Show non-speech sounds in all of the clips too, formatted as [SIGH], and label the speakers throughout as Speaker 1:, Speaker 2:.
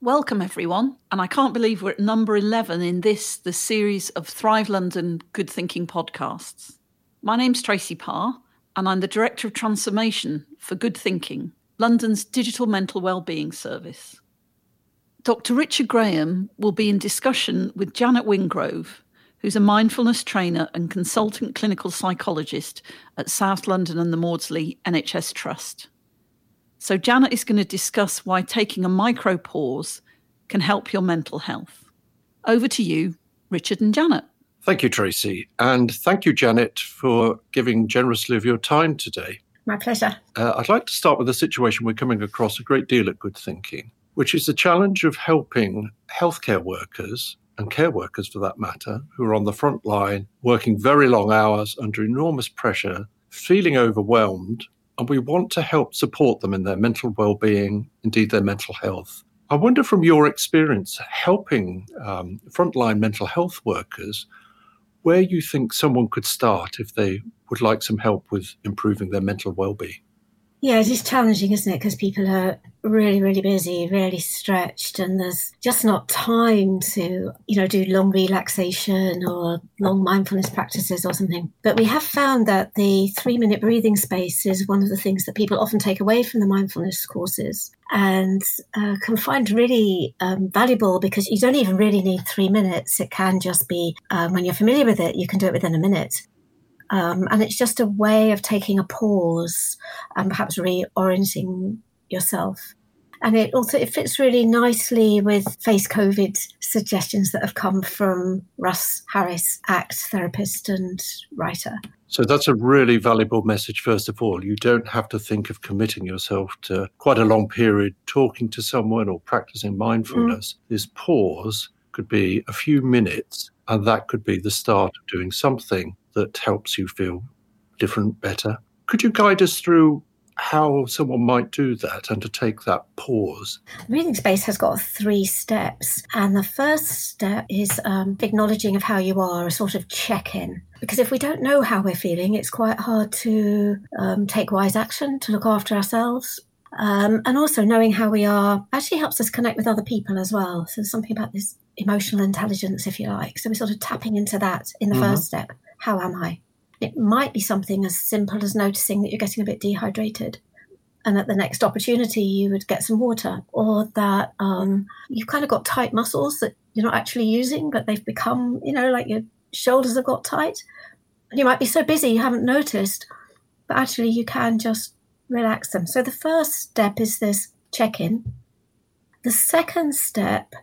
Speaker 1: Welcome, everyone. And I can't believe we're at number 11 in this, the series of Thrive London Good Thinking podcasts. My name's Tracy Parr, and I'm the Director of Transformation for Good Thinking, London's digital mental wellbeing service. Dr. Richard Graham will be in discussion with Janet Wingrove, who's a mindfulness trainer and consultant clinical psychologist at South London and the Maudsley NHS Trust. So, Janet is going to discuss why taking a micro pause can help your mental health. Over to you, Richard and Janet.
Speaker 2: Thank you, Tracy. And thank you, Janet, for giving generously of your time today.
Speaker 3: My pleasure.
Speaker 2: Uh, I'd like to start with a situation we're coming across a great deal at Good Thinking, which is the challenge of helping healthcare workers and care workers for that matter, who are on the front line, working very long hours under enormous pressure, feeling overwhelmed, and we want to help support them in their mental well-being, indeed their mental health. I wonder, from your experience helping um, frontline mental health workers, where you think someone could start if they would like some help with improving their mental well-being.
Speaker 3: Yeah, it is challenging, isn't it? Because people are really, really busy, really stretched, and there's just not time to, you know, do long relaxation or long mindfulness practices or something. But we have found that the three minute breathing space is one of the things that people often take away from the mindfulness courses and uh, can find really um, valuable because you don't even really need three minutes. It can just be um, when you're familiar with it, you can do it within a minute. Um, and it's just a way of taking a pause and perhaps reorienting yourself. And it also it fits really nicely with face COVID suggestions that have come from Russ Harris, ACT therapist and writer.
Speaker 2: So that's a really valuable message, first of all. You don't have to think of committing yourself to quite a long period talking to someone or practicing mindfulness. Mm. This pause could be a few minutes, and that could be the start of doing something that helps you feel different, better. Could you guide us through how someone might do that and to take that pause?
Speaker 3: Breathing space has got three steps. And the first step is um, acknowledging of how you are, a sort of check in. Because if we don't know how we're feeling, it's quite hard to um, take wise action, to look after ourselves. Um, and also knowing how we are actually helps us connect with other people as well. So there's something about this emotional intelligence, if you like. So we're sort of tapping into that in the mm-hmm. first step. How am I? It might be something as simple as noticing that you're getting a bit dehydrated. And at the next opportunity, you would get some water, or that um, you've kind of got tight muscles that you're not actually using, but they've become, you know, like your shoulders have got tight. And you might be so busy you haven't noticed, but actually you can just relax them. So the first step is this check in. The second step,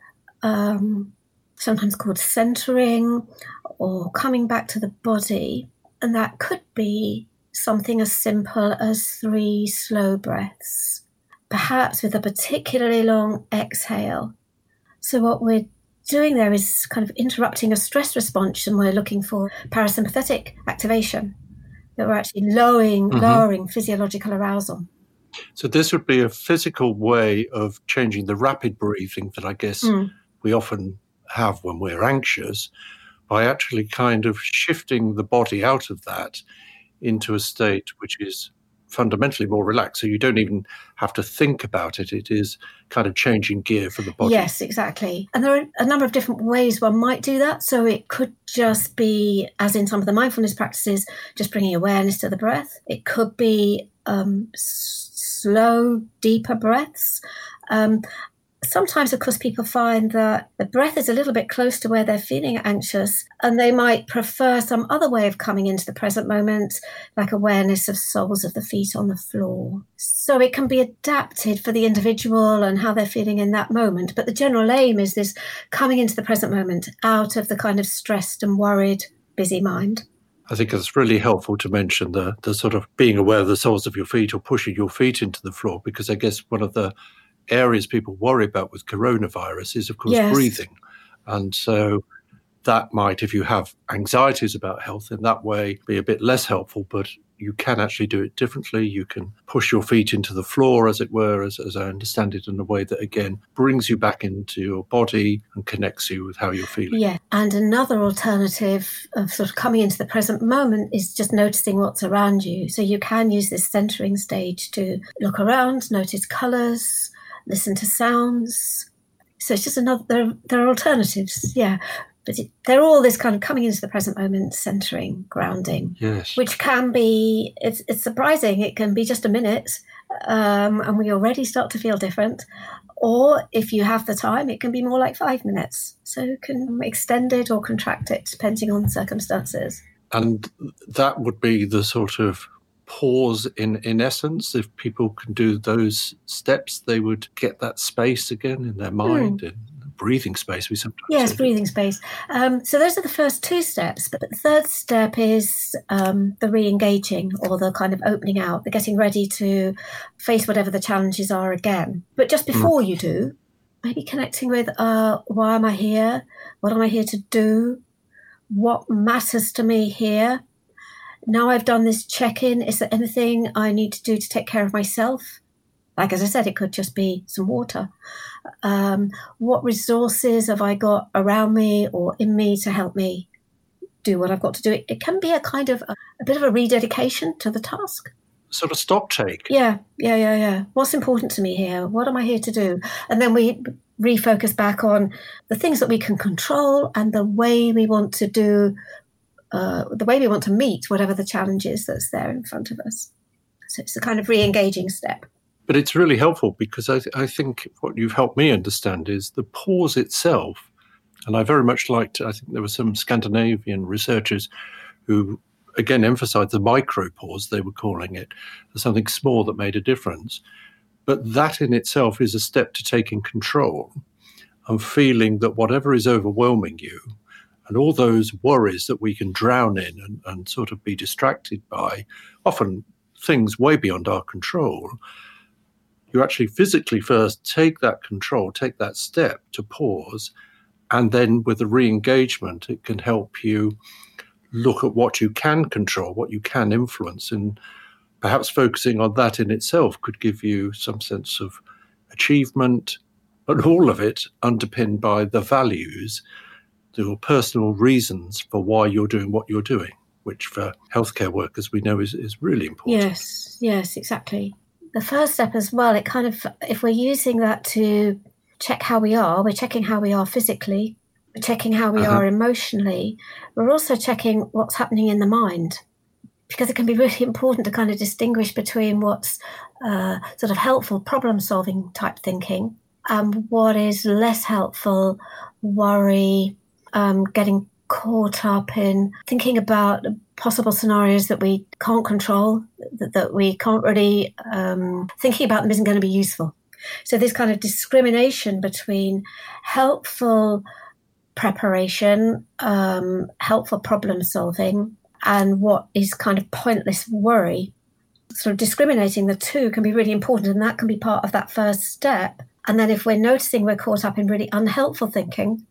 Speaker 3: um, sometimes called centering or coming back to the body, and that could be something as simple as three slow breaths, perhaps with a particularly long exhale. So, what we're doing there is kind of interrupting a stress response, and we're looking for parasympathetic activation. That we're actually lowering, mm-hmm. lowering physiological arousal.
Speaker 2: So, this would be a physical way of changing the rapid breathing that I guess mm. we often have when we're anxious by actually kind of shifting the body out of that into a state which is fundamentally more relaxed. So you don't even have to think about it. It is kind of changing gear for the body.
Speaker 3: Yes, exactly. And there are a number of different ways one might do that. So it could just be, as in some of the mindfulness practices, just bringing awareness to the breath. It could be um, slow, deeper breaths. Um, sometimes, of course, people find that the breath is a little bit close to where they're feeling anxious, and they might prefer some other way of coming into the present moment, like awareness of soles of the feet on the floor. So it can be adapted for the individual and how they're feeling in that moment. But the general aim is this coming into the present moment out of the kind of stressed and worried, busy mind.
Speaker 2: I think it's really helpful to mention the the sort of being aware of the soles of your feet or pushing your feet into the floor because I guess one of the areas people worry about with coronavirus is, of course, yes. breathing. And so that might, if you have anxieties about health, in that way be a bit less helpful, but you can actually do it differently. You can push your feet into the floor, as it were, as, as I understand it, in a way that again brings you back into your body and connects you with how you're feeling.
Speaker 3: Yeah. And another alternative of sort of coming into the present moment is just noticing what's around you. So you can use this centering stage to look around, notice colors, listen to sounds, So it's just another, there, there are alternatives, yeah. But it, they're all this kind of coming into the present moment, centering, grounding,
Speaker 2: yes.
Speaker 3: which can be, it's, it's surprising. It can be just a minute um, and we already start to feel different. Or if you have the time, it can be more like five minutes. So you can extend it or contract it depending on circumstances.
Speaker 2: And that would be the sort of pause in, in essence. If people can do those steps, they would get that space again in their mind mm. and breathing space. We sometimes
Speaker 3: yes, breathing space. Um, so those are the first two steps. But the third step is um, the re-engaging or the kind of opening out, the getting ready to face whatever the challenges are again. But just hmm. before mm. you do, maybe connecting with uh, why am I here? What am I here to do? What matters to me here? Now I've done this check in, is there anything I need to do to take care of myself? Like as I said, it could just be some water. Um, what resources have I got around me or in me to help me do what I've got to do? It, it can be a kind of a, a bit of a rededication to the task
Speaker 2: sort of stock take.
Speaker 3: Yeah, yeah, yeah, yeah. What's important to me here? What am I here to do? And then we refocus back on the things that we can control and the way we want to do, uh, the way we want to meet whatever the challenge is that's there in front of us. So it's a kind of re engaging step.
Speaker 2: But it's really helpful because I, th- I think what you've helped me understand is the pause itself. And I very much liked, I think there were some Scandinavian researchers who again emphasized the micro pause, they were calling it, something small that made a difference. But that in itself is a step to taking control and feeling that whatever is overwhelming you and all those worries that we can drown in and, and sort of be distracted by, often things way beyond our control, you actually physically first take that control, take that step to pause, and then with the re engagement, it can help you look at what you can control, what you can influence, and perhaps focusing on that in itself could give you some sense of achievement, but all of it underpinned by the values, the personal reasons for why you're doing what you're doing, which for healthcare workers we know is, is really important.
Speaker 3: Yes, yes, exactly the first step as well, it kind of, if we're using that to check how we are, we're checking how we are physically, we're checking how we uh-huh. are emotionally, we're also checking what's happening in the mind. Because it can be really [LAUGHS] important to kind of distinguish between what's uh, sort of helpful problem solving type thinking and what is less helpful worry, um, getting caught up in thinking about possible scenarios that we can't control, that, that we can't really, um, thinking about them isn't going to be useful. So, this kind of discrimination between helpful preparation, um, helpful problem solving, and what is kind of pointless worry, sort of discriminating the two can be really important. And that can be part of that first step. And then, if we're noticing we're caught up in really unhelpful thinking,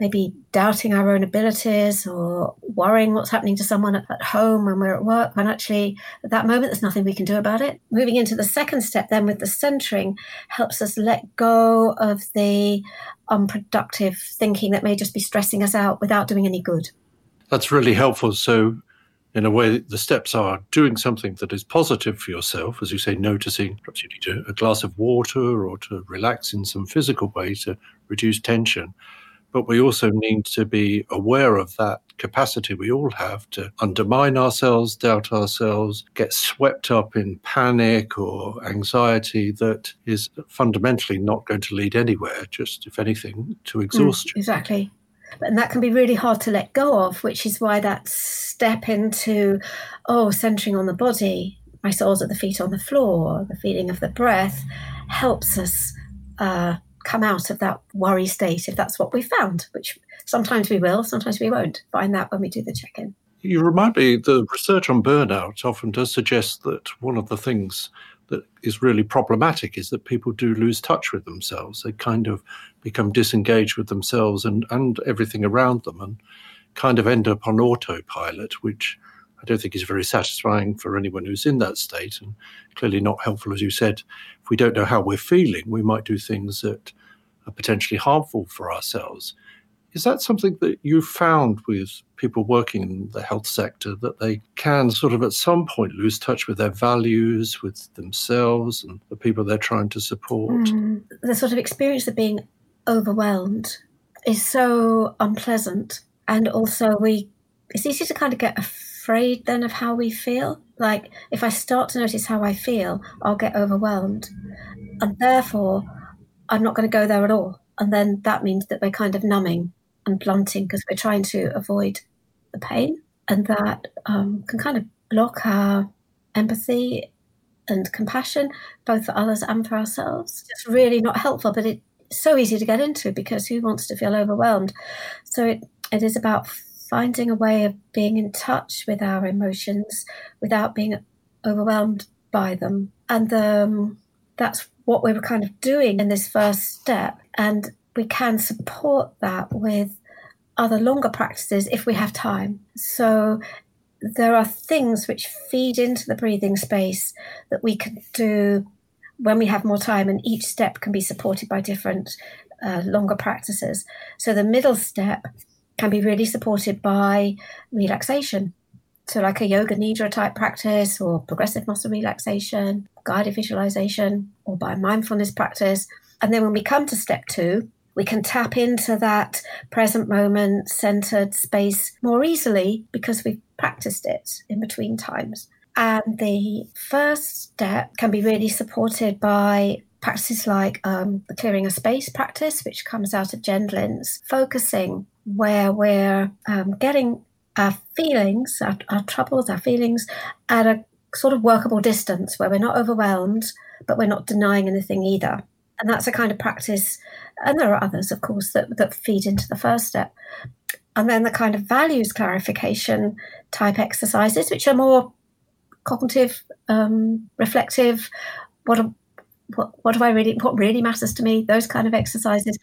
Speaker 3: maybe doubting our own abilities or worrying what's happening to someone at, home when we're at work, when actually at that moment there's nothing we can do about it. Moving into the second step then with the centering helps us let go of the unproductive thinking that may just be stressing us out without doing any good.
Speaker 2: That's really helpful. So, in a way, the steps are doing something that is positive for yourself, as you say, noticing perhaps you need a glass of water or to relax in some physical way to reduce tension but we also need to be aware of that capacity we all have to undermine ourselves, doubt ourselves, get swept up in panic or anxiety that is fundamentally not going to lead anywhere, just if anything, to mm, exhaustion.
Speaker 3: Mm, exactly. And that can be really hard to let go of, which is why that step into, oh, centering on the body, my soles at the feet on the floor, the feeling of the breath, helps us uh, come out of that worry state if that's what we found, which sometimes we will, sometimes we won't find that when we do the check in.
Speaker 2: You remind me, the research on burnout often does suggest that one of the things that is really problematic is that people do lose touch with themselves. They kind of become disengaged with themselves and, and everything around them and kind of end up on autopilot, which I don't think is very satisfying for anyone who's in that state and clearly not helpful, as you said. If we don't know how we're feeling, we might do things that are potentially harmful for ourselves. Is that something that you found with people working in the health sector that they can sort of at some point lose touch with their values, with themselves, and the people they're trying to support? Mm,
Speaker 3: the sort of experience of being overwhelmed is so unpleasant. And also, we it's easy to kind of get afraid then of how we feel. Like, if I start to notice how I feel, I'll get overwhelmed. And therefore, I'm not going to go there at all. And then that means that we're kind of numbing and blunting because we're trying to avoid the pain. And that um, can kind of block our empathy and compassion, both for others and for ourselves. It's really not helpful, but it's so easy to get into because who wants to feel overwhelmed? So it, it is about finding a way of being in touch with our emotions without being overwhelmed by them. And um, that's what we were kind of doing in this first step. And we can support that with other longer practices if we have time. So there are things which feed into the breathing space that we can do when we have more time, and each step can be supported by different uh, longer practices. So the middle step can be really supported by relaxation. So, like a yoga nidra type practice, or progressive muscle relaxation, guided visualization, or by mindfulness practice. And then when we come to step two, we can tap into that present moment centered space more easily because we've practiced it in between times. And the first step can be really supported by practices like um, the clearing of space practice, which comes out of Gendlin's, focusing where we're um, getting our feelings, our, our troubles, our feelings at a sort of workable distance where we're not overwhelmed, but we're not denying anything either. And that's a kind of practice and there are others, of course, that, that feed into the first step. And then the kind of values clarification type exercises, which are more cognitive, um, reflective. What, what what do I really? What really matters to me? Those kind of exercises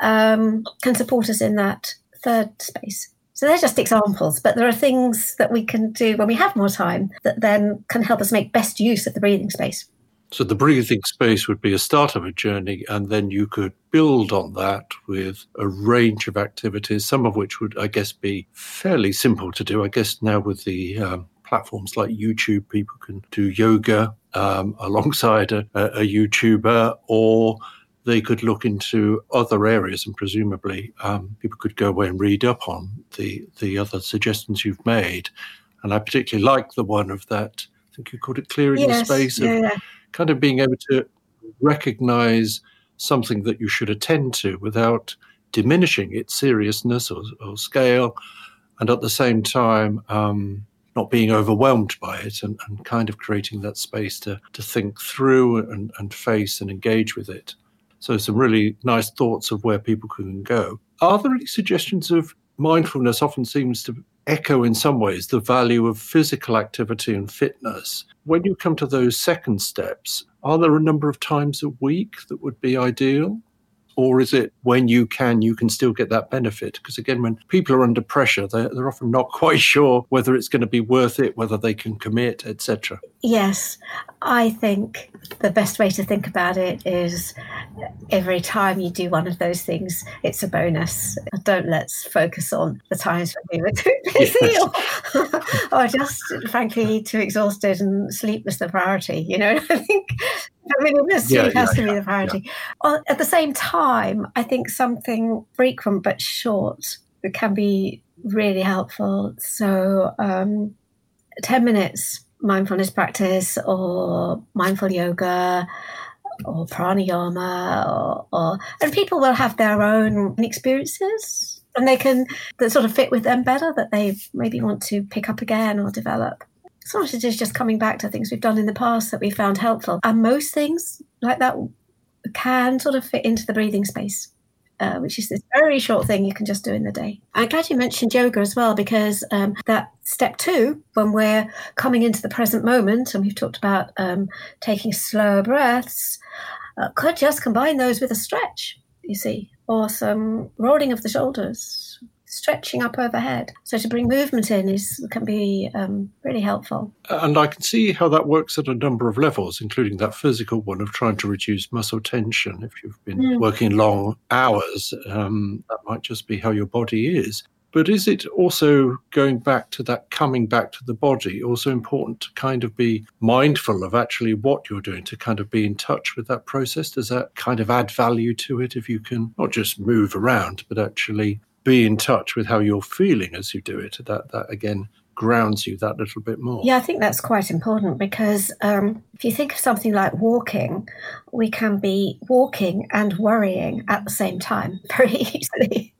Speaker 3: um, can support us in that third space. So they're just examples, but there are things that we can do when we have more time that then can help us make best use of the breathing space.
Speaker 2: So the breathing space would be a start of a journey, and then you could build on that with a range of activities, some of which would, I guess, be fairly simple to do. I guess now with the um, platforms like YouTube, people can do yoga um, alongside a, a, YouTuber, or they could look into other areas, and presumably um, people could go away and read up on the the other suggestions you've made. And I particularly like the one of that. I think you called it clearing yes, the space. Of, kind of being able to recognize something that you should attend to without diminishing its seriousness or, or scale, and at the same time, um, not being overwhelmed by it and, and, kind of creating that space to, to think through and, and face and engage with it. So, some really nice thoughts of where people can go. Are there any suggestions of mindfulness? Often seems to echo in some ways the value of physical activity and fitness. When you come to those second steps, are there a number of times a week that would be ideal? Or is it when you can you can still get that benefit? Because again when people are under pressure they're, they're often not [LAUGHS] quite sure whether it's going to be worth it whether they can commit etc
Speaker 3: yes. I think the best way to think about it is every time you do one of those things it's a bonus. Don't let's focus on the times when we were too [LAUGHS] busy yes. or, [LAUGHS] or just frankly too exhausted and sleep was the priority you know? I think I mean, yeah, has yeah, to be the priority. Yeah. At the same time, I think something frequent but short can be really helpful. So, um, 10 minutes mindfulness practice or mindful yoga or pranayama or, or and people will have their own experiences and they can that sort of fit with them better that they maybe want to pick up again or develop Sometimes it is just coming back to things we've done in the past that we found helpful. And most things like that can sort of fit into the breathing space. Uh, which is this very short thing you can just do in the day. I'm glad you mentioned yoga as well, because um, that step two, when we're coming into the present moment, and we've talked about um, taking slower breaths, uh, could just combine those with a stretch, you see, or some rolling of the shoulders, stretching up overhead. So to bring movement in is can be um, really helpful.
Speaker 2: And I can see how that works at a number of levels, including that physical one of trying to reduce muscle tension. If you've been mm. working long hours, um, that might just be how your body is. But is it also going back to that coming back to the body, also important to kind of be mindful of actually what you're doing, to kind of be in touch with that process? Does that kind of add value to it if you can not just move around, but actually be in touch with how you're feeling as you do it? That, that again, grounds you that little bit more.
Speaker 3: Yeah, I think that's quite important because um, if you think of something like walking, we can be walking and worrying at the same time [LAUGHS] very easily.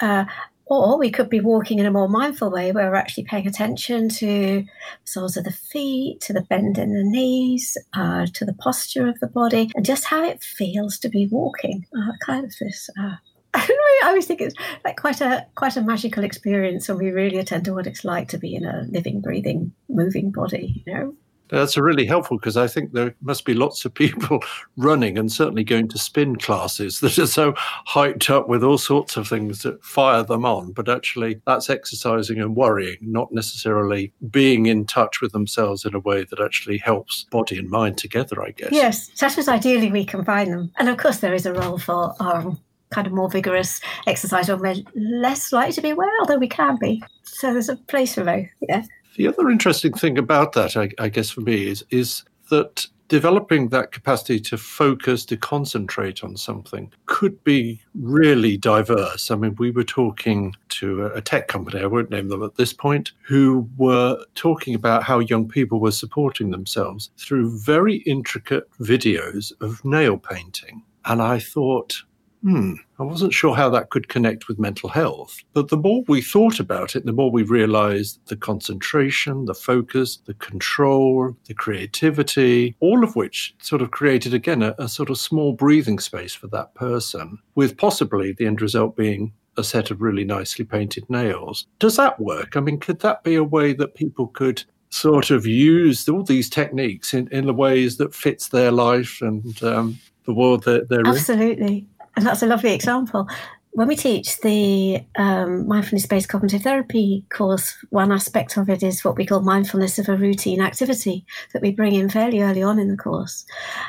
Speaker 3: Uh, or we could be walking in a more mindful way where we're actually paying attention to soles of the feet, to the bend in the knees, uh, to the posture of the body, and just how it feels to be walking. Uh, kind of this uh, I always think it's like quite a quite a magical experience when we really attend to what it's like to be in a living, breathing, moving body. You know.
Speaker 2: That's really helpful because I think there must be lots of people [LAUGHS] running and certainly going to spin classes [LAUGHS] that are so hyped up with all sorts of things that fire them on. But actually, that's exercising and worrying, not necessarily being in touch with themselves in a way that actually helps body and mind together, I guess.
Speaker 3: Yes, that was ideally we combine them. And of course, there is a role for um, kind of more vigorous exercise when we're less likely to be aware, although we can be. So there's a place for both. Yeah.
Speaker 2: The other interesting thing about that, I, I guess, for me is is that developing that capacity to focus, to concentrate on something could be really diverse. I mean, we were talking to a tech company, I won't name them at this point, who were talking about how young people were supporting themselves through very intricate videos of nail painting. And I thought, hmm, I wasn't sure how that could connect with mental health. But the more we thought about it, the more we realized the concentration, the focus, the control, the creativity, all of which sort of created, again, a, a sort of small breathing space for that person, with possibly the end result being a set of really nicely painted nails. Does that work? I mean, could that be a way that people could sort of use all these techniques in, in the ways that fits their life and um, the world that they're
Speaker 3: Absolutely. in? Absolutely. And that's a lovely example. When we teach the um, mindfulness based cognitive therapy course, one aspect of it is what we call mindfulness of a routine activity that we bring in fairly early on in the course.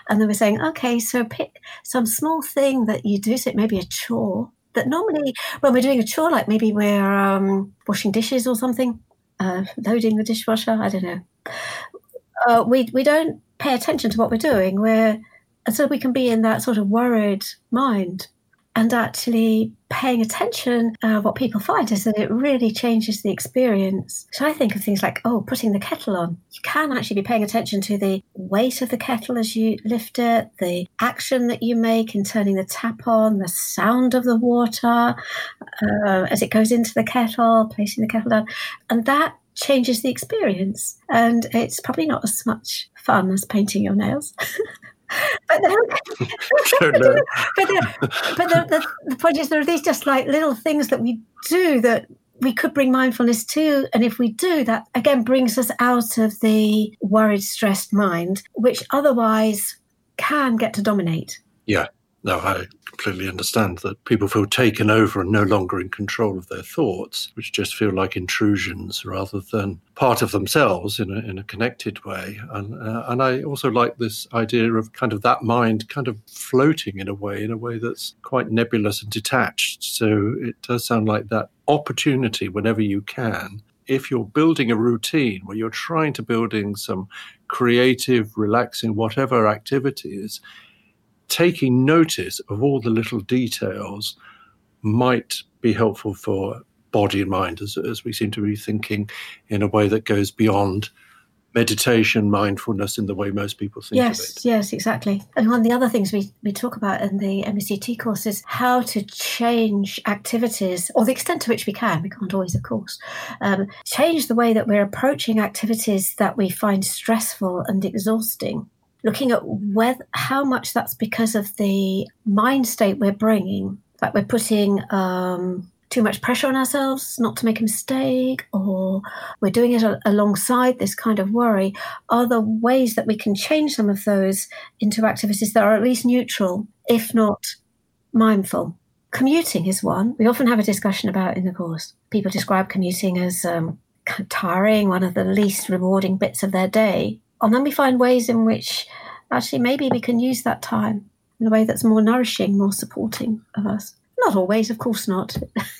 Speaker 3: And then we're saying, okay, so pick some small thing that you do, so it may be a chore that normally when we're doing a chore, like maybe we're um, washing dishes or something, uh, loading the dishwasher, I don't know. Uh, we, we don't pay attention to what we're doing. We're and so we can be in that sort of worried mind and actually paying attention uh, what people find is that it really changes the experience. So i think of things like oh putting the kettle on. You can actually be paying attention to the weight of the kettle as you lift it the action that you make in turning the tap on the sound of the water uh, as it goes into the kettle placing the kettle down. And that changes the experience. And it's probably not as much fun as painting your nails [LAUGHS] but, the, [LAUGHS] but, the, but the, the, the point is, there are these just like little things that we do that we could bring mindfulness to. And if we do, that again brings us out of the worried, stressed mind, which otherwise can get to dominate.
Speaker 2: Yeah. No, I completely understand that people feel taken over and no longer in control of their thoughts, which just feel like intrusions rather than part of themselves in a, in a connected way. And, uh, and I also like this idea of kind of that mind kind of floating in a way, in a way that's quite nebulous and detached. So it does sound like that opportunity whenever you can if you're building a routine where you're trying to build in some creative, relaxing, whatever activities, taking notice of all the little details might be helpful for body and mind as, as we seem to be thinking in a way that goes beyond meditation, mindfulness in the way most people think
Speaker 3: yes, Yes, exactly. And one of the other things we, we talk about in the MBCT course is how to change activities, or the extent to which we can, we can't always, of course, um, change the way that we're approaching activities that we find stressful and exhausting looking at whether how much that's because of the mind state we're bringing, that we're putting um, too much pressure on ourselves not to make a mistake, or we're doing it a- alongside this kind of worry. Are there ways that we can change some of those into activities that are at least neutral, if not mindful? Commuting is one we often have a discussion about in the course. People describe commuting as um, tiring, one of the least rewarding bits of their day. And then we find ways in which actually maybe we can use that time in a way that's more nourishing, more supporting of us. Not always, of course not. [LAUGHS]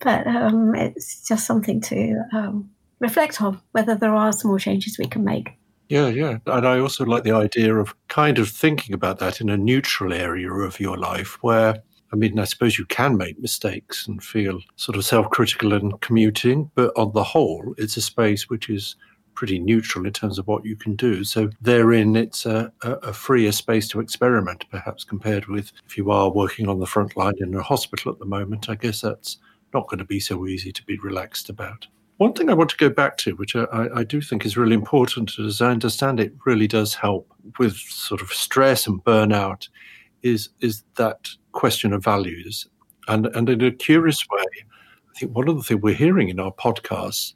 Speaker 3: but um, it's just something to um, reflect on whether there are small changes we can make.
Speaker 2: Yeah, yeah. And I also like the idea of kind of thinking about that in a neutral area of your life where, I mean, I suppose you can make mistakes and feel sort of self critical and commuting, but on the whole, it's a space which is pretty neutral in terms of what you can do. So therein, it's a, a, freer space to experiment, perhaps compared with if you are working on the front line in a hospital at the moment. I guess that's not going to be so easy to be relaxed about. One thing I want to go back to, which I, I, do think is really important, as I understand it, really does help with sort of stress and burnout, is is that question of values. And and in a curious way, I think one of the things we're hearing in our podcasts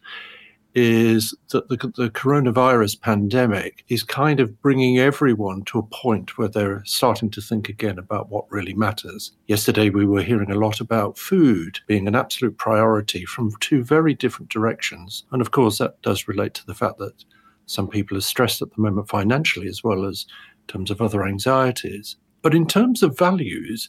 Speaker 2: is that the, the coronavirus pandemic is kind of bringing everyone to a point where they're starting to think again about what really matters. Yesterday, we were hearing a lot about food being an absolute priority from two very different directions. And of course, that does relate to the fact that some people are stressed at the moment financially as well as in terms of other anxieties. But in terms of values,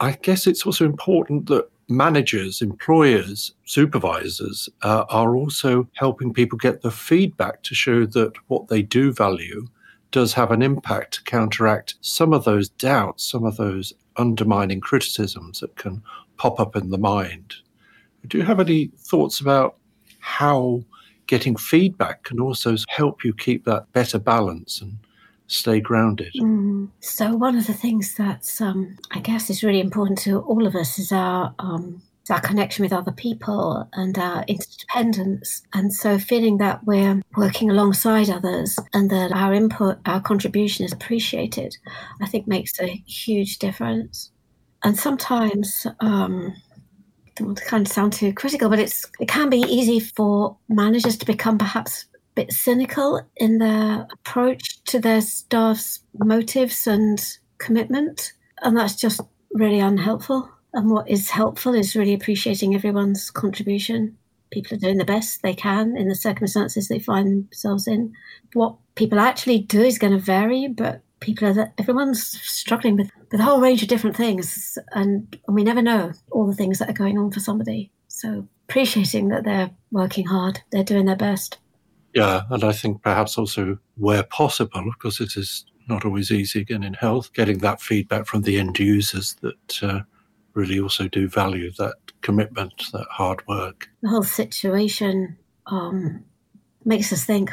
Speaker 2: I guess it's also important that managers, employers, supervisors uh, are also helping people get the feedback to show that what they do value does have an impact to counteract some of those doubts, some of those undermining criticisms that can pop up in the mind. Do you have any thoughts about how getting feedback can also help you keep that better balance and stay grounded. Mm.
Speaker 3: So one of the things that's um, I guess is really important to all of us is our um, our connection with other people and our interdependence. And so feeling that we're working alongside others and that our input, our contribution is appreciated, I think makes a huge difference. And sometimes um, I don't want to kind of sound too critical, but it's it can be easy for managers to become perhaps bit cynical in their approach to their staff's motives and commitment. And that's just really unhelpful. And what is helpful is really appreciating everyone's contribution. People are doing the best they can in the circumstances they find themselves in. What people actually do is going to vary, but people are everyone's struggling with, with a whole range of different things, and, and we never know all the things that are going on for somebody. So appreciating that they're working hard, they're doing their best.
Speaker 2: Yeah, and I think perhaps also where possible, of because it is not always easy again in health, getting that feedback from the end users that uh, really also do value that commitment, that hard work.
Speaker 3: The whole situation um, makes us think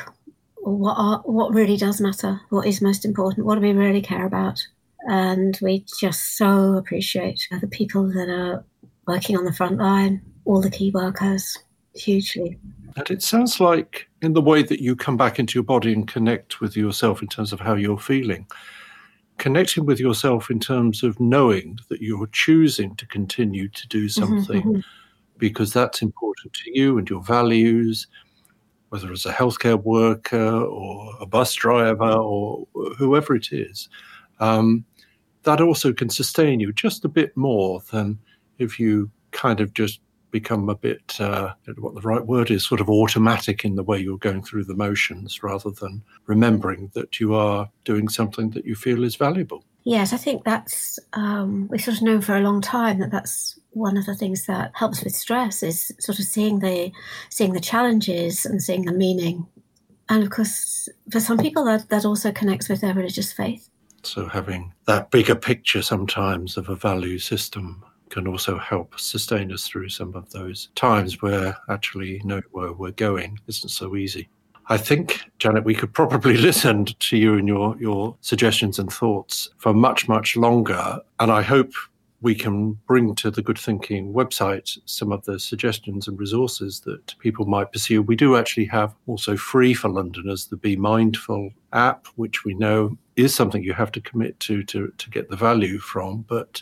Speaker 3: what are, what really does matter, what is most important, what do we really care about, and we just so appreciate the people that are working on the front line, all the key workers, hugely.
Speaker 2: And it sounds like, in the way that you come back into your body and connect with yourself in terms of how you're feeling, connecting with yourself in terms of knowing that you're choosing to continue to do mm-hmm, something mm-hmm. because that's important to you and your values, whether it's a healthcare worker or a bus driver or whoever it is. Um, that also can sustain you just a bit more than if you kind of just become a bit, uh, what the right word is, sort of automatic in the way you're going through the motions rather than remembering that you are doing something that you feel is valuable.
Speaker 3: Yes, I think that's, um, we've sort of known for a long time that that's one of the things that helps with stress is sort of seeing the, seeing the challenges and seeing the meaning. And of course, for some people, that, that also connects with their religious faith.
Speaker 2: So having that bigger picture sometimes of a value system can also help sustain us through some of those times where actually know where we're going isn't so easy. I think, Janet, we could probably [LAUGHS] listen to you and your, your suggestions and thoughts for much, much longer. And I hope we can bring to the Good Thinking website some of the suggestions and resources that people might pursue. We do actually have also free for Londoners the Be Mindful app, which we know is something you have to commit to to, to get the value from. But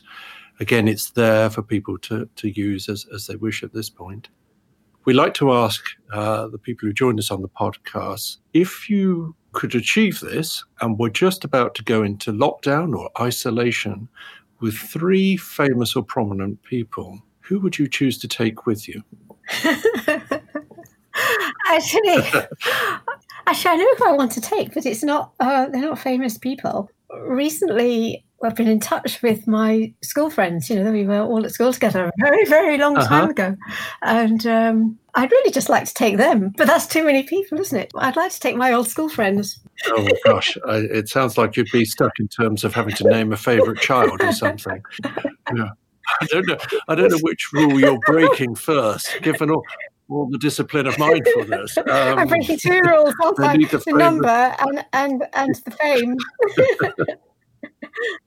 Speaker 2: again, it's there for people to, to use as, as they wish at this point. We like to ask uh, the people who join us on the podcast if you could achieve this and were just about to go into lockdown or isolation with three famous or prominent people, who would you choose to take with you? [LAUGHS]
Speaker 3: actually, [LAUGHS] actually, I know who I want to take, but it's not. Uh, they're not famous people. Recently, I've been in touch with my school friends. You know, we were all at school together a very, very long uh-huh. time ago. And um, I'd really just like to take them, but that's too many people, isn't it? I'd like to take my old school friends.
Speaker 2: oh gosh, I, it sounds like you'd be stuck in terms of having to name a favourite child or something. Yeah. I don't know. I don't know which rule you're breaking first, given all, all the discipline of mindfulness. Um,
Speaker 3: I'm breaking two rules: the, the number and and and the fame. [LAUGHS]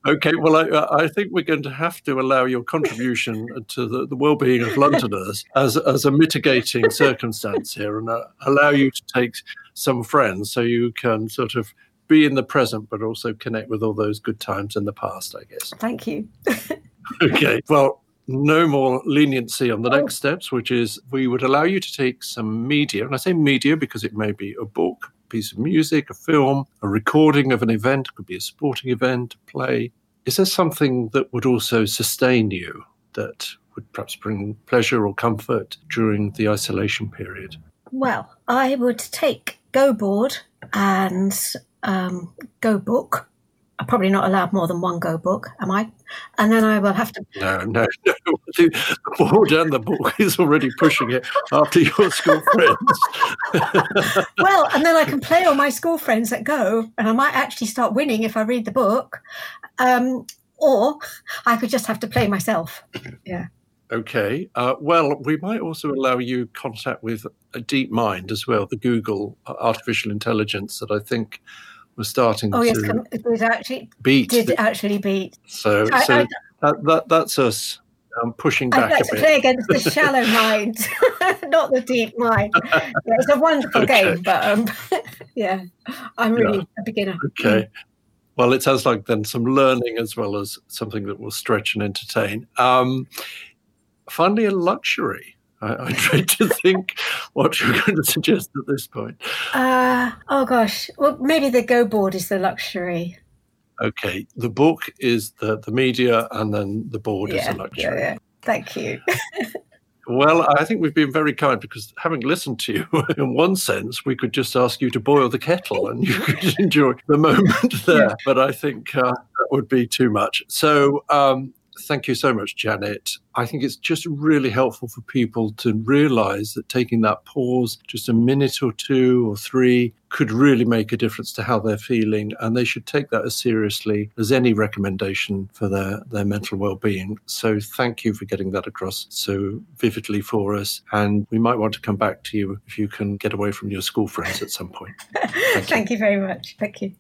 Speaker 2: okay, well, I, I, think we're going to have to allow your contribution to the, the well-being of Londoners as as a mitigating circumstance here, and uh, allow you to take some friends so you can sort of be in the present, but also connect with all those good times in the past. I guess.
Speaker 3: Thank you. [LAUGHS] [LAUGHS]
Speaker 2: okay. Well, no more leniency on the next steps, which is we would allow you to take some media, and I say media because it may be a book, piece of music, a film, a recording of an event, it could be a sporting event, a play. Is there something that would also sustain you that would perhaps bring pleasure or comfort during the isolation period?
Speaker 3: Well, I would take Go Board and um, Go Book I'm probably not allowed more than one Go book, am I? And then I will have to.
Speaker 2: No, no, [LAUGHS] no. The board and the book [LAUGHS] is already pushing it after your school friends. [LAUGHS]
Speaker 3: well, and then I can play all my school friends that Go, and I might actually start winning if I read the book. Um, or I could just have to play myself. [CLEARS THROAT] Yeah.
Speaker 2: Okay. Uh, well, we might also allow you contact with a DeepMind as well, the Google artificial intelligence that I think was starting
Speaker 3: oh,
Speaker 2: yes,
Speaker 3: it was actually
Speaker 2: beat.
Speaker 3: Did the, actually beat?
Speaker 2: So, I, so I, that, that, that's us um, pushing back
Speaker 3: I'd like
Speaker 2: a
Speaker 3: to play against the [LAUGHS] shallow mind, [LAUGHS] not the deep mind. Yeah, it's a wonderful okay. game, but um, [LAUGHS] yeah, I'm really yeah. a beginner.
Speaker 2: Okay. Well, it sounds like then some learning as well as something that will stretch and entertain. Um, finally, a luxury. I, I tried to think what you're going to suggest at this point.
Speaker 3: Uh, oh gosh, well maybe the Go board is the luxury.
Speaker 2: Okay, the book is the the media, and then the board
Speaker 3: yeah,
Speaker 2: is the luxury.
Speaker 3: Yeah, yeah. Thank you. [LAUGHS]
Speaker 2: Well, I think we've been very kind because having listened to you, [LAUGHS] in one sense, we could just ask you to boil the kettle and you could [LAUGHS] enjoy the moment there. Yeah. But I think uh, that would be too much. So, um, thank you so much, Janet. I think it's just really helpful for people to realize that taking that pause, just a minute or two or three, could really make a difference to how they're feeling. And they should take that as seriously as any recommendation for their, their mental well being. So thank you for getting that across so vividly for us. And we might want to come back to you if you can get away from your school friends at some point.
Speaker 3: Thank, [LAUGHS] thank you. you very much. Thank you.